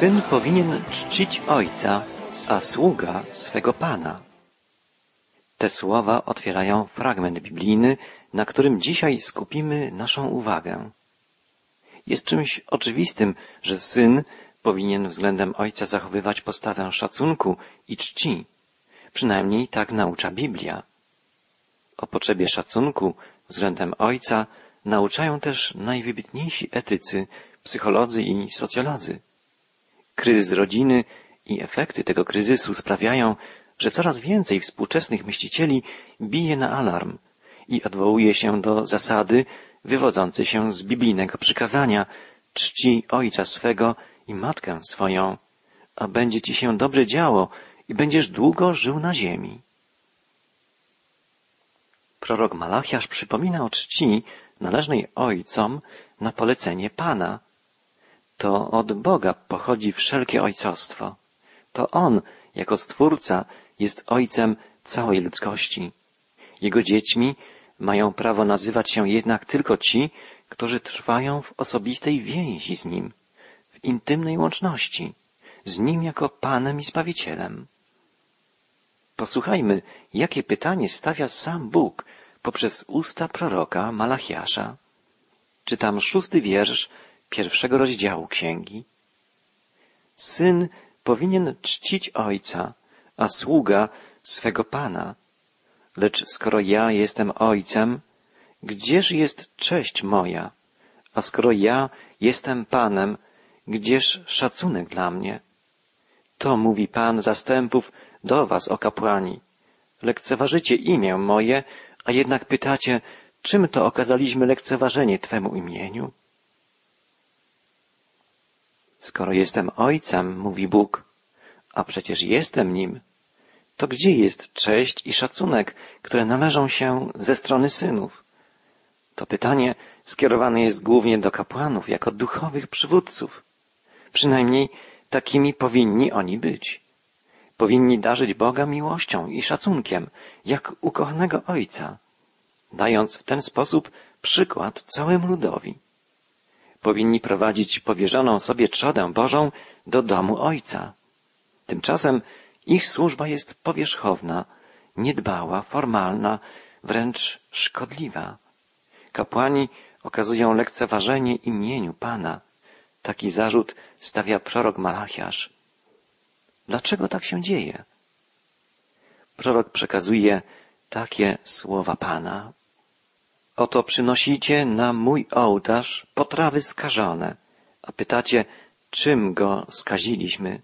Syn powinien czcić ojca, a sługa swego pana. Te słowa otwierają fragment biblijny, na którym dzisiaj skupimy naszą uwagę. Jest czymś oczywistym, że syn powinien względem ojca zachowywać postawę szacunku i czci. Przynajmniej tak naucza Biblia. O potrzebie szacunku względem ojca nauczają też najwybitniejsi etycy, psycholodzy i socjolodzy. Kryzys rodziny i efekty tego kryzysu sprawiają, że coraz więcej współczesnych myślicieli bije na alarm i odwołuje się do zasady wywodzącej się z biblijnego przykazania czci ojca swego i matkę swoją, a będzie ci się dobre działo i będziesz długo żył na ziemi. Prorok Malachiasz przypomina o czci należnej ojcom na polecenie Pana. To od Boga pochodzi wszelkie ojcostwo. To On, jako Stwórca, jest Ojcem całej ludzkości. Jego dziećmi mają prawo nazywać się jednak tylko ci, którzy trwają w osobistej więzi z Nim, w intymnej łączności, z Nim jako Panem i Zbawicielem. Posłuchajmy, jakie pytanie stawia sam Bóg poprzez usta proroka Malachiasza. Czytam szósty wiersz pierwszego rozdziału księgi. Syn powinien czcić ojca, a sługa swego pana. Lecz skoro ja jestem ojcem, gdzież jest cześć moja? A skoro ja jestem panem, gdzież szacunek dla mnie? To mówi pan zastępów do was, o kapłani. Lekceważycie imię moje, a jednak pytacie, czym to okazaliśmy lekceważenie Twemu imieniu? Skoro jestem Ojcem, mówi Bóg, a przecież jestem Nim, to gdzie jest cześć i szacunek, które należą się ze strony synów? To pytanie skierowane jest głównie do kapłanów jako duchowych przywódców. Przynajmniej takimi powinni oni być. Powinni darzyć Boga miłością i szacunkiem, jak ukochanego Ojca, dając w ten sposób przykład całemu ludowi. Powinni prowadzić powierzoną sobie trzodę Bożą do domu Ojca. Tymczasem ich służba jest powierzchowna, niedbała, formalna, wręcz szkodliwa. Kapłani okazują lekceważenie imieniu Pana. Taki zarzut stawia prorok Malachiasz. Dlaczego tak się dzieje? Prorok przekazuje takie słowa Pana. Oto przynosicie na mój ołtarz potrawy skażone, a pytacie, czym go skaziliśmy?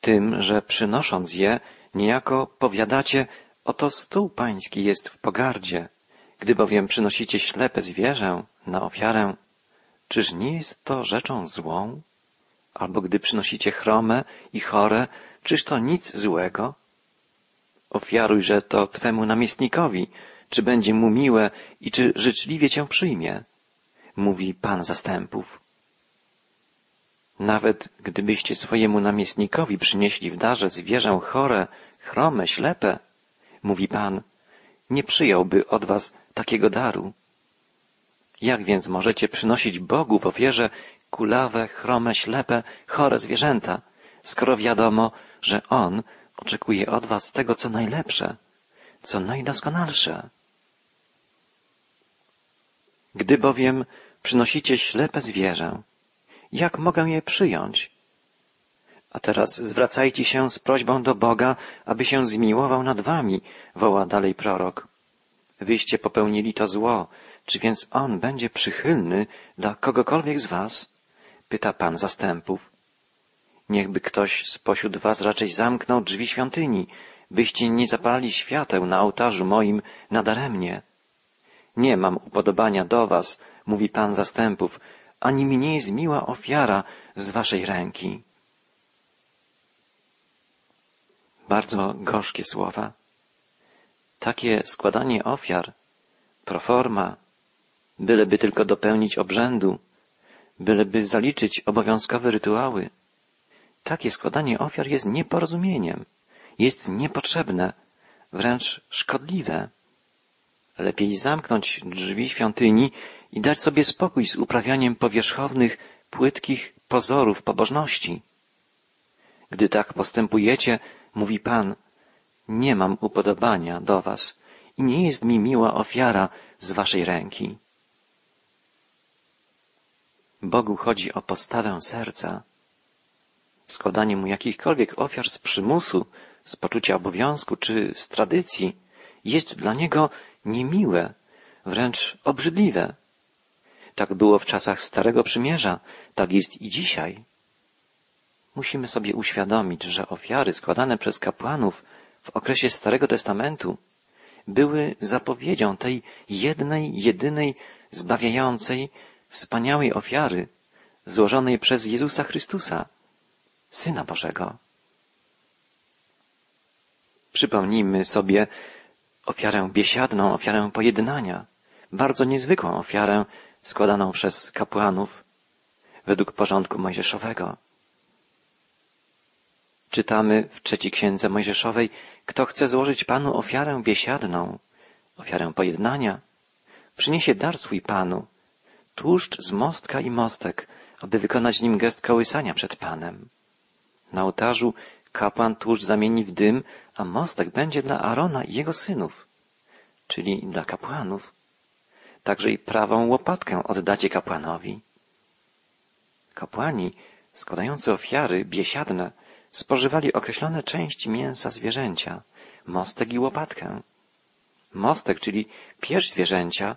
Tym, że przynosząc je, niejako powiadacie, oto stół pański jest w pogardzie. Gdy bowiem przynosicie ślepe zwierzę na ofiarę, czyż nie jest to rzeczą złą? Albo gdy przynosicie chrome i chore, czyż to nic złego? Ofiarujże to Twemu namiestnikowi, czy będzie mu miłe i czy życzliwie Cię przyjmie, mówi Pan zastępów. Nawet gdybyście swojemu namiestnikowi przynieśli w darze zwierzę chore, chrome, ślepe, mówi Pan, nie przyjąłby od was takiego daru. Jak więc możecie przynosić Bogu w ofierze kulawe, chrome, ślepe, chore zwierzęta, skoro wiadomo, że On oczekuje od was tego, co najlepsze, co najdoskonalsze? Gdy bowiem przynosicie ślepe zwierzę, jak mogę je przyjąć? A teraz zwracajcie się z prośbą do Boga, aby się zmiłował nad wami, woła dalej prorok. Wyście popełnili to zło, czy więc On będzie przychylny dla kogokolwiek z was? Pyta Pan zastępów. Niechby ktoś spośród was raczej zamknął drzwi świątyni, byście nie zapali świateł na ołtarzu moim nadaremnie. Nie mam upodobania do was, mówi Pan zastępów, ani mi nie jest miła ofiara z waszej ręki. Bardzo gorzkie słowa. Takie składanie ofiar, proforma, byleby tylko dopełnić obrzędu, byleby zaliczyć obowiązkowe rytuały. Takie składanie ofiar jest nieporozumieniem, jest niepotrzebne, wręcz szkodliwe. Lepiej zamknąć drzwi świątyni i dać sobie spokój z uprawianiem powierzchownych, płytkich pozorów pobożności. Gdy tak postępujecie, mówi Pan, nie mam upodobania do was i nie jest mi miła ofiara z waszej ręki. Bogu chodzi o postawę serca. Składanie mu jakichkolwiek ofiar z przymusu, z poczucia obowiązku czy z tradycji jest dla niego niemiłe, wręcz obrzydliwe. Tak było w czasach Starego Przymierza, tak jest i dzisiaj. Musimy sobie uświadomić, że ofiary składane przez kapłanów w okresie Starego Testamentu były zapowiedzią tej jednej, jedynej, zbawiającej, wspaniałej ofiary złożonej przez Jezusa Chrystusa, Syna Bożego. Przypomnijmy sobie ofiarę biesiadną, ofiarę pojednania, bardzo niezwykłą ofiarę składaną przez kapłanów według porządku mojżeszowego. Czytamy w trzeciej księdze mojżeszowej, kto chce złożyć Panu ofiarę biesiadną, ofiarę pojednania, przyniesie dar swój Panu, tłuszcz z mostka i mostek, aby wykonać nim gest kołysania przed Panem. Na ołtarzu kapłan tłuszcz zamieni w dym, a mostek będzie dla Arona i jego synów, czyli dla kapłanów. Także i prawą łopatkę oddacie kapłanowi. Kapłani, składający ofiary biesiadne, spożywali określone części mięsa zwierzęcia, mostek i łopatkę. Mostek, czyli pierś zwierzęcia,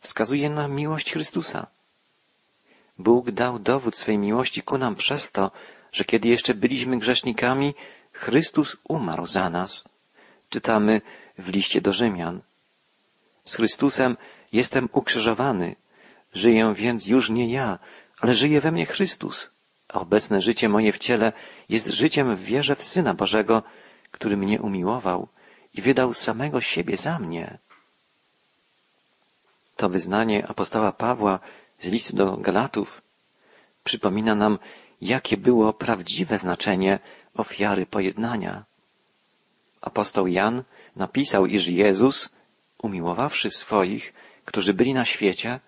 wskazuje na miłość Chrystusa. Bóg dał dowód swej miłości ku nam przez to, że kiedy jeszcze byliśmy grzesznikami, Chrystus umarł za nas. Czytamy w liście do Rzymian. Z Chrystusem jestem ukrzyżowany. Żyję więc już nie ja, ale żyje we mnie Chrystus. A obecne życie moje w ciele jest życiem w wierze w Syna Bożego, który mnie umiłował i wydał samego siebie za mnie. To wyznanie apostoła Pawła z listu do Galatów przypomina nam, jakie było prawdziwe znaczenie ofiary pojednania. Apostoł Jan napisał, iż Jezus, umiłowawszy swoich, którzy byli na świecie,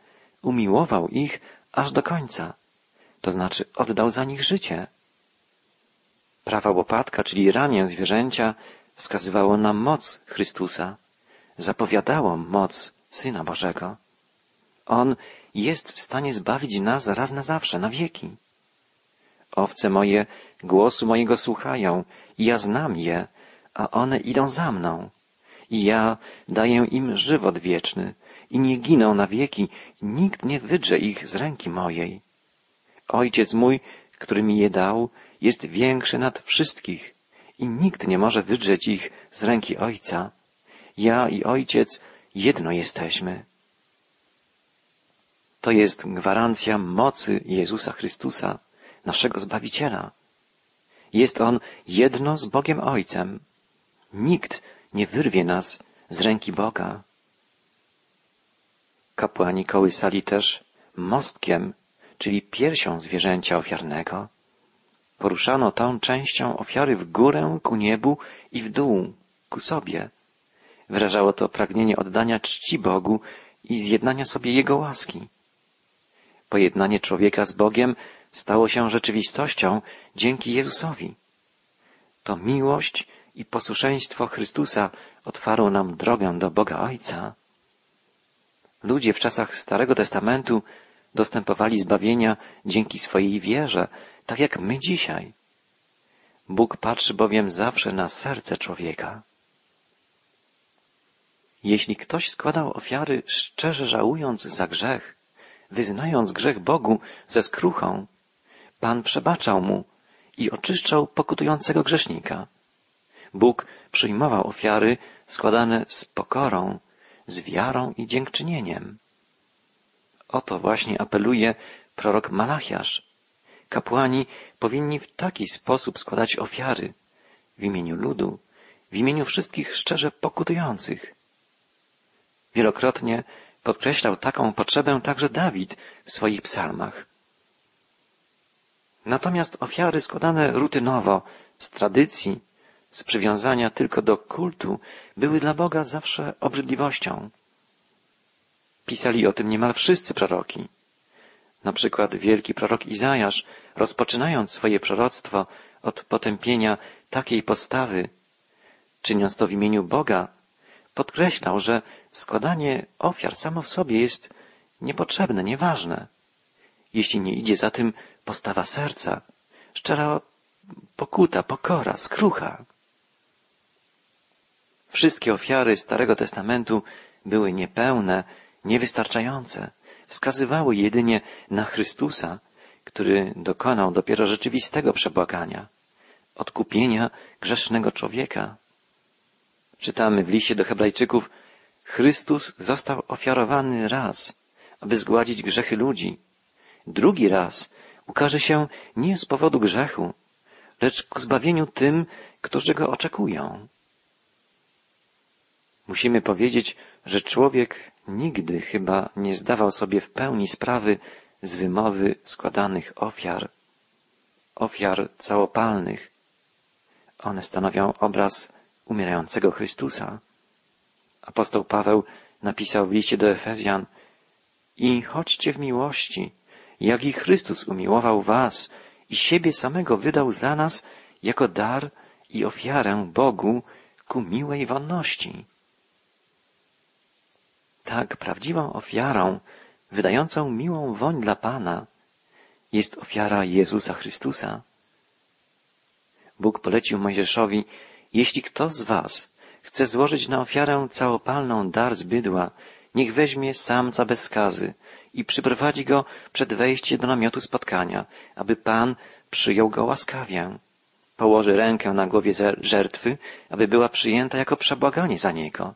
umiłował ich aż do końca, to znaczy oddał za nich życie. Prawa łopatka, czyli ramię zwierzęcia, wskazywało na moc Chrystusa, zapowiadało moc Syna Bożego. On jest w stanie zbawić nas raz na zawsze, na wieki. Owce moje głosu mojego słuchają i ja znam je, a one idą za mną. I ja daję im żywot wieczny i nie giną na wieki, nikt nie wydrze ich z ręki mojej. Ojciec mój, który mi je dał, jest większy nad wszystkich i nikt nie może wydrzeć ich z ręki Ojca. Ja i Ojciec jedno jesteśmy. To jest gwarancja mocy Jezusa Chrystusa, naszego Zbawiciela. Jest On jedno z Bogiem Ojcem. Nikt nie wyrwie nas z ręki Boga. Kapłani kołysali też mostkiem, czyli piersią zwierzęcia ofiarnego. Poruszano tą częścią ofiary w górę, ku niebu i w dół, ku sobie. Wyrażało to pragnienie oddania czci Bogu i zjednania sobie Jego łaski. Pojednanie człowieka z Bogiem stało się rzeczywistością dzięki Jezusowi. To miłość i posłuszeństwo Chrystusa otwarło nam drogę do Boga Ojca. Ludzie w czasach Starego Testamentu dostępowali zbawienia dzięki swojej wierze, tak jak my dzisiaj. Bóg patrzy bowiem zawsze na serce człowieka. Jeśli ktoś składał ofiary szczerze żałując za grzech, wyznając grzech Bogu ze skruchą, Pan przebaczał mu i oczyszczał pokutującego grzesznika. Bóg przyjmował ofiary składane z pokorą, z wiarą i dziękczynieniem. O to właśnie apeluje prorok Malachiasz. Kapłani powinni w taki sposób składać ofiary w imieniu ludu, w imieniu wszystkich szczerze pokutujących. Wielokrotnie podkreślał taką potrzebę także Dawid w swoich psalmach. Natomiast ofiary składane rutynowo, z tradycji, z przywiązania tylko do kultu, były dla Boga zawsze obrzydliwością. Pisali o tym niemal wszyscy proroki. Na przykład wielki prorok Izajasz, rozpoczynając swoje proroctwo od potępienia takiej postawy, czyniąc to w imieniu Boga, podkreślał, że składanie ofiar samo w sobie jest niepotrzebne, nieważne, jeśli nie idzie za tym postawa serca, szczera pokuta, pokora, skrucha. Wszystkie ofiary Starego Testamentu były niepełne, niewystarczające, wskazywały jedynie na Chrystusa, który dokonał dopiero rzeczywistego przebłagania, odkupienia grzesznego człowieka. Czytamy w liście do Hebrajczyków, Chrystus został ofiarowany raz, aby zgładzić grzechy ludzi. Drugi raz ukaże się nie z powodu grzechu, lecz ku zbawieniu tym, którzy go oczekują. Musimy powiedzieć, że człowiek nigdy chyba nie zdawał sobie w pełni sprawy z wymowy składanych ofiar, ofiar całopalnych. One stanowią obraz umierającego Chrystusa. Apostoł Paweł napisał w liście do Efezjan i chodźcie w miłości, jak i Chrystus umiłował was i siebie samego wydał za nas jako dar i ofiarę Bogu ku miłej wonności. Tak, prawdziwą ofiarą, wydającą miłą woń dla Pana, jest ofiara Jezusa Chrystusa. Bóg polecił Mojżeszowi, jeśli kto z was chce złożyć na ofiarę całopalną dar z bydła, niech weźmie samca bez skazy i przyprowadzi go przed wejście do namiotu spotkania, aby Pan przyjął go łaskawie. Położy rękę na głowie żertwy, aby była przyjęta jako przebłaganie za niego.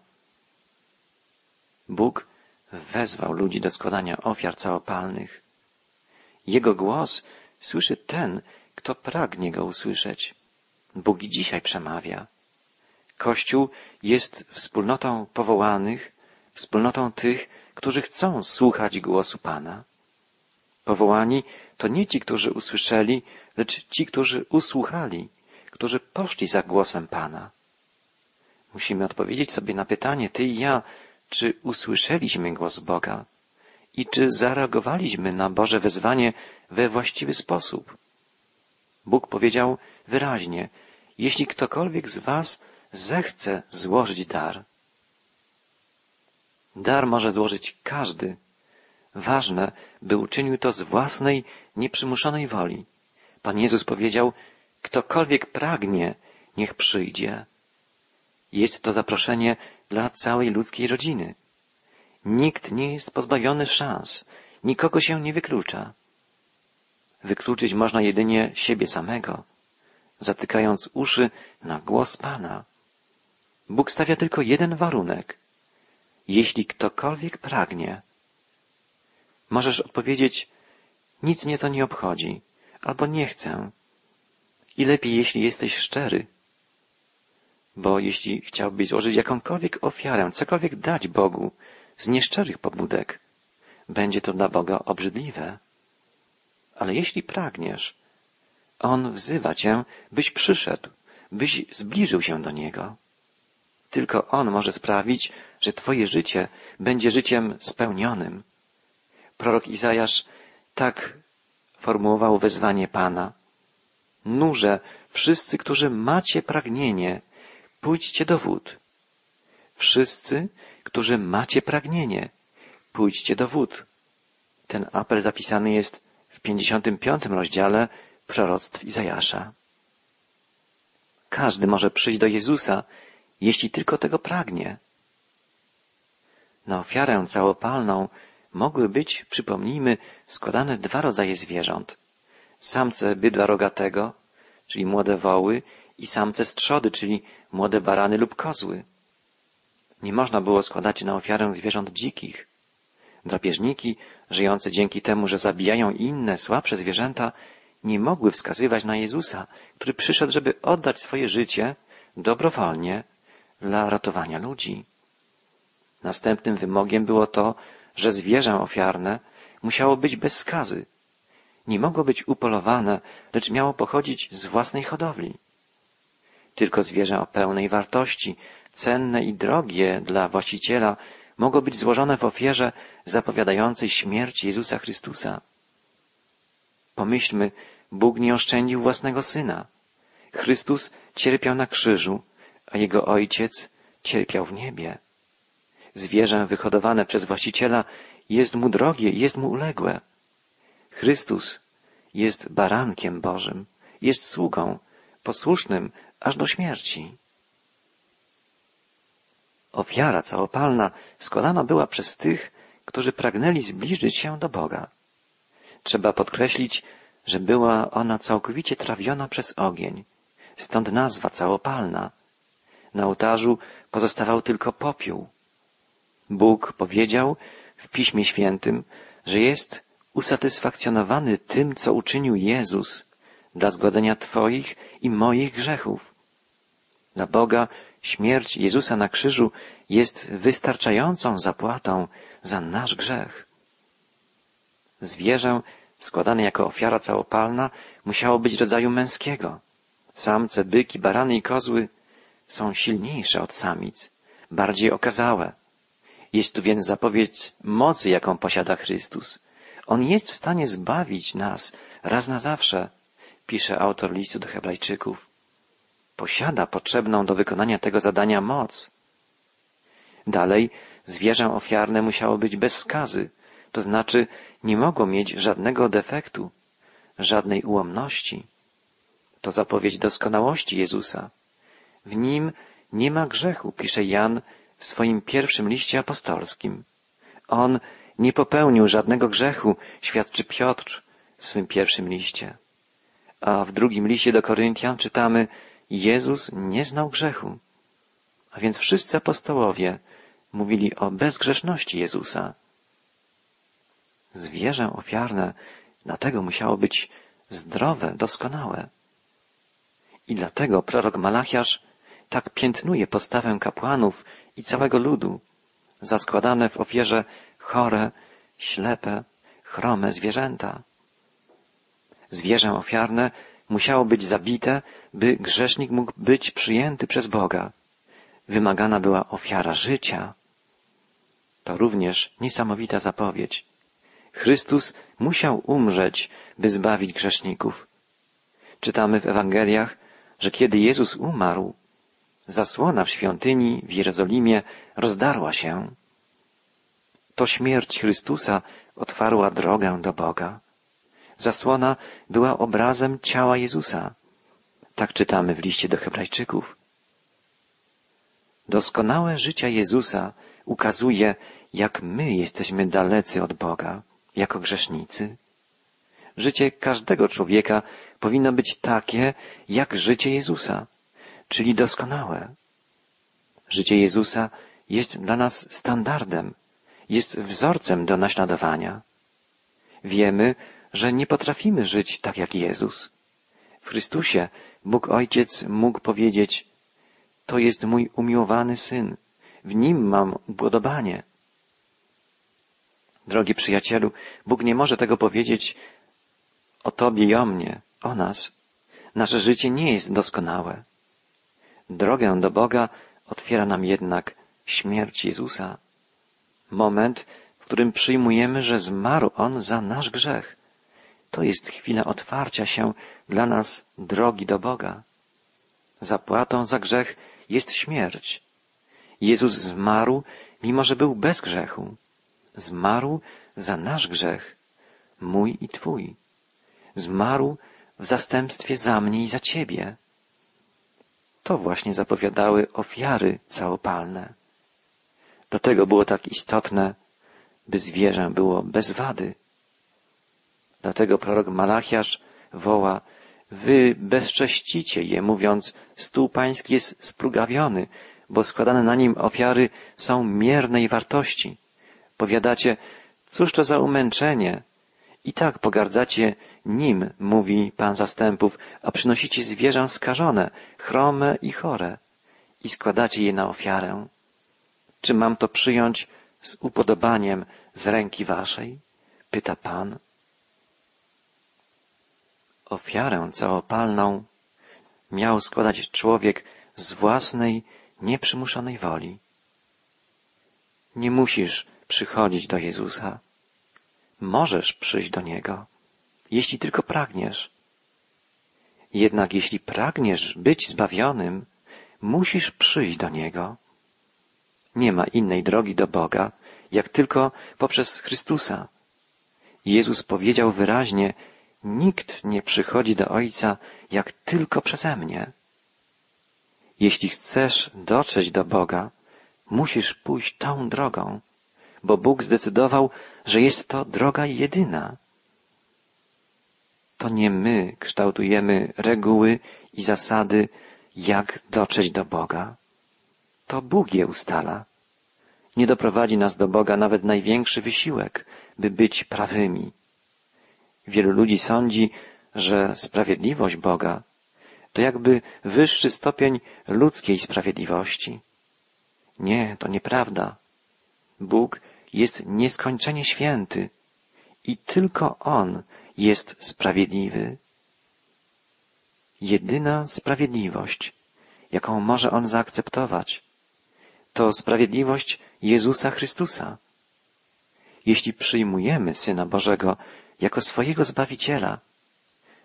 Bóg wezwał ludzi do składania ofiar całopalnych. Jego głos słyszy ten, kto pragnie go usłyszeć. Bóg i dzisiaj przemawia. Kościół jest wspólnotą powołanych, wspólnotą tych, którzy chcą słuchać głosu Pana. Powołani to nie ci, którzy usłyszeli, lecz ci, którzy usłuchali, którzy poszli za głosem Pana. Musimy odpowiedzieć sobie na pytanie, ty i ja, czy usłyszeliśmy głos Boga i czy zareagowaliśmy na Boże wezwanie we właściwy sposób. Bóg powiedział wyraźnie, jeśli ktokolwiek z Was zechce złożyć dar. Dar może złożyć każdy. Ważne, by uczynił to z własnej, nieprzymuszonej woli. Pan Jezus powiedział, ktokolwiek pragnie, niech przyjdzie. Jest to zaproszenie dla całej ludzkiej rodziny. Nikt nie jest pozbawiony szans, nikogo się nie wyklucza. Wykluczyć można jedynie siebie samego, zatykając uszy na głos Pana. Bóg stawia tylko jeden warunek. Jeśli ktokolwiek pragnie, możesz odpowiedzieć, nic mnie to nie obchodzi, albo nie chcę. I lepiej, jeśli jesteś szczery, bo jeśli chciałbyś złożyć jakąkolwiek ofiarę, cokolwiek dać Bogu z nieszczerych pobudek, będzie to dla Boga obrzydliwe. Ale jeśli pragniesz, On wzywa Cię, byś przyszedł, byś zbliżył się do Niego. Tylko On może sprawić, że Twoje życie będzie życiem spełnionym. Prorok Izajasz tak formułował wezwanie Pana. Nurze wszyscy, którzy macie pragnienie, pójdźcie do wód. Wszyscy, którzy macie pragnienie, pójdźcie do wód. Ten apel zapisany jest w 55 rozdziale proroctw Izajasza. Każdy może przyjść do Jezusa, jeśli tylko tego pragnie. Na ofiarę całopalną mogły być, przypomnijmy, składane dwa rodzaje zwierząt. Samce bydła rogatego, czyli młode woły, i samce strzody, czyli młode barany lub kozły. Nie można było składać na ofiarę zwierząt dzikich. Drapieżniki, żyjące dzięki temu, że zabijają inne, słabsze zwierzęta, nie mogły wskazywać na Jezusa, który przyszedł, żeby oddać swoje życie dobrowolnie dla ratowania ludzi. Następnym wymogiem było to, że zwierzę ofiarne musiało być bez skazy. Nie mogło być upolowane, lecz miało pochodzić z własnej hodowli. Tylko zwierzę o pełnej wartości, cenne i drogie dla właściciela, mogło być złożone w ofierze zapowiadającej śmierć Jezusa Chrystusa. Pomyślmy, Bóg nie oszczędził własnego Syna. Chrystus cierpiał na krzyżu, a jego ojciec cierpiał w niebie. Zwierzę wyhodowane przez właściciela jest mu drogie, jest mu uległe. Chrystus jest barankiem Bożym, jest sługą, posłusznym aż do śmierci. Ofiara całopalna składana była przez tych, którzy pragnęli zbliżyć się do Boga. Trzeba podkreślić, że była ona całkowicie trawiona przez ogień, stąd nazwa całopalna. Na ołtarzu pozostawał tylko popiół. Bóg powiedział w Piśmie Świętym, że jest usatysfakcjonowany tym, co uczynił Jezus dla zgładzenia Twoich i moich grzechów. Dla Boga śmierć Jezusa na krzyżu jest wystarczającą zapłatą za nasz grzech. Zwierzę składane jako ofiara całopalna musiało być rodzaju męskiego. Samce, byki, barany i kozły są silniejsze od samic, bardziej okazałe. Jest tu więc zapowiedź mocy, jaką posiada Chrystus. On jest w stanie zbawić nas raz na zawsze, pisze autor listu do Hebrajczyków. Posiada potrzebną do wykonania tego zadania moc. Dalej, zwierzę ofiarne musiało być bez skazy, to znaczy nie mogło mieć żadnego defektu, żadnej ułomności. To zapowiedź doskonałości Jezusa. W nim nie ma grzechu, pisze Jan w swoim pierwszym liście apostolskim. On nie popełnił żadnego grzechu, świadczy Piotr w swym pierwszym liście. A w drugim liście do Koryntian czytamy, Jezus nie znał grzechu. A więc wszyscy apostołowie mówili o bezgrzeszności Jezusa. Zwierzę ofiarne dlatego musiało być zdrowe, doskonałe. I dlatego prorok Malachiasz tak piętnuje postawę kapłanów i całego ludu, za składane w ofierze chore, ślepe, chrome zwierzęta. Zwierzę ofiarne musiało być zabite, by grzesznik mógł być przyjęty przez Boga. Wymagana była ofiara życia. To również niesamowita zapowiedź. Chrystus musiał umrzeć, by zbawić grzeszników. Czytamy w Ewangeliach, że kiedy Jezus umarł, zasłona w świątyni w Jerozolimie rozdarła się. To śmierć Chrystusa otwarła drogę do Boga. Zasłona była obrazem ciała Jezusa. Tak czytamy w liście do Hebrajczyków. Doskonałe życie Jezusa ukazuje, jak my jesteśmy dalecy od Boga, jako grzesznicy. Życie każdego człowieka powinno być takie, jak życie Jezusa, czyli doskonałe. Życie Jezusa jest dla nas standardem, jest wzorcem do naśladowania. Wiemy, że nie potrafimy żyć tak jak Jezus. W Chrystusie Bóg Ojciec mógł powiedzieć, to jest mój umiłowany Syn, w Nim mam upodobanie. Drogi przyjacielu, Bóg nie może tego powiedzieć o Tobie i o mnie, o nas. Nasze życie nie jest doskonałe. Drogę do Boga otwiera nam jednak śmierć Jezusa. Moment, w którym przyjmujemy, że zmarł On za nasz grzech. To jest chwila otwarcia się dla nas drogi do Boga. Zapłatą za grzech jest śmierć. Jezus zmarł, mimo że był bez grzechu. Zmarł za nasz grzech, mój i Twój. Zmarł w zastępstwie za mnie i za Ciebie. To właśnie zapowiadały ofiary całopalne. Dlatego było tak istotne, by zwierzę było bez wady. Dlatego prorok Malachiasz woła, wy bezcześcicie je, mówiąc, stół pański jest sprugawiony, bo składane na nim ofiary są miernej wartości. Powiadacie, cóż to za umęczenie? I tak pogardzacie nim, mówi Pan zastępów, a przynosicie zwierzę skażone, chrome i chore i składacie je na ofiarę. Czy mam to przyjąć z upodobaniem z ręki waszej? Pyta Pan. Ofiarę całopalną miał składać człowiek z własnej, nieprzymuszonej woli. Nie musisz przychodzić do Jezusa. Możesz przyjść do Niego, jeśli tylko pragniesz. Jednak jeśli pragniesz być zbawionym, musisz przyjść do Niego. Nie ma innej drogi do Boga, jak tylko poprzez Chrystusa. Jezus powiedział wyraźnie, nikt nie przychodzi do Ojca jak tylko przeze mnie. Jeśli chcesz dotrzeć do Boga, musisz pójść tą drogą, bo Bóg zdecydował, że jest to droga jedyna. To nie my kształtujemy reguły i zasady, jak dotrzeć do Boga. To Bóg je ustala. Nie doprowadzi nas do Boga nawet największy wysiłek, by być prawymi. Wielu ludzi sądzi, że sprawiedliwość Boga to jakby wyższy stopień ludzkiej sprawiedliwości. Nie, to nieprawda. Bóg jest nieskończenie święty i tylko On jest sprawiedliwy. Jedyna sprawiedliwość, jaką może On zaakceptować, to sprawiedliwość Jezusa Chrystusa. Jeśli przyjmujemy Syna Bożego jako swojego Zbawiciela,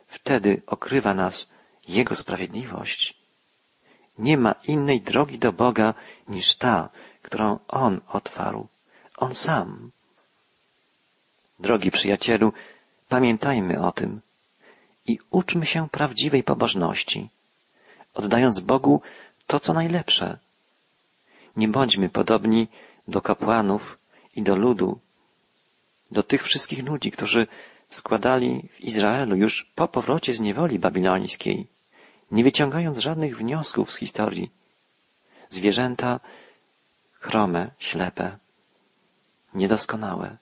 wtedy okrywa nas Jego sprawiedliwość. Nie ma innej drogi do Boga niż ta, którą On otwarł, On sam. Drogi przyjacielu, pamiętajmy o tym i uczmy się prawdziwej pobożności, oddając Bogu to, co najlepsze. Nie bądźmy podobni do kapłanów i do ludu, do tych wszystkich ludzi, którzy składali w Izraelu już po powrocie z niewoli babilońskiej, nie wyciągając żadnych wniosków z historii. Zwierzęta chrome, ślepe, niedoskonałe.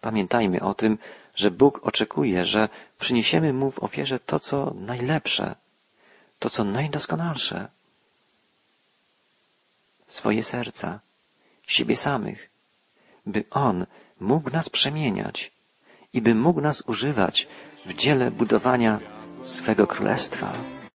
Pamiętajmy o tym, że Bóg oczekuje, że przyniesiemy Mu w ofierze to, co najlepsze, to, co najdoskonalsze. Swoje serca, siebie samych, by On mógł nas przemieniać i by mógł nas używać w dziele budowania swego królestwa.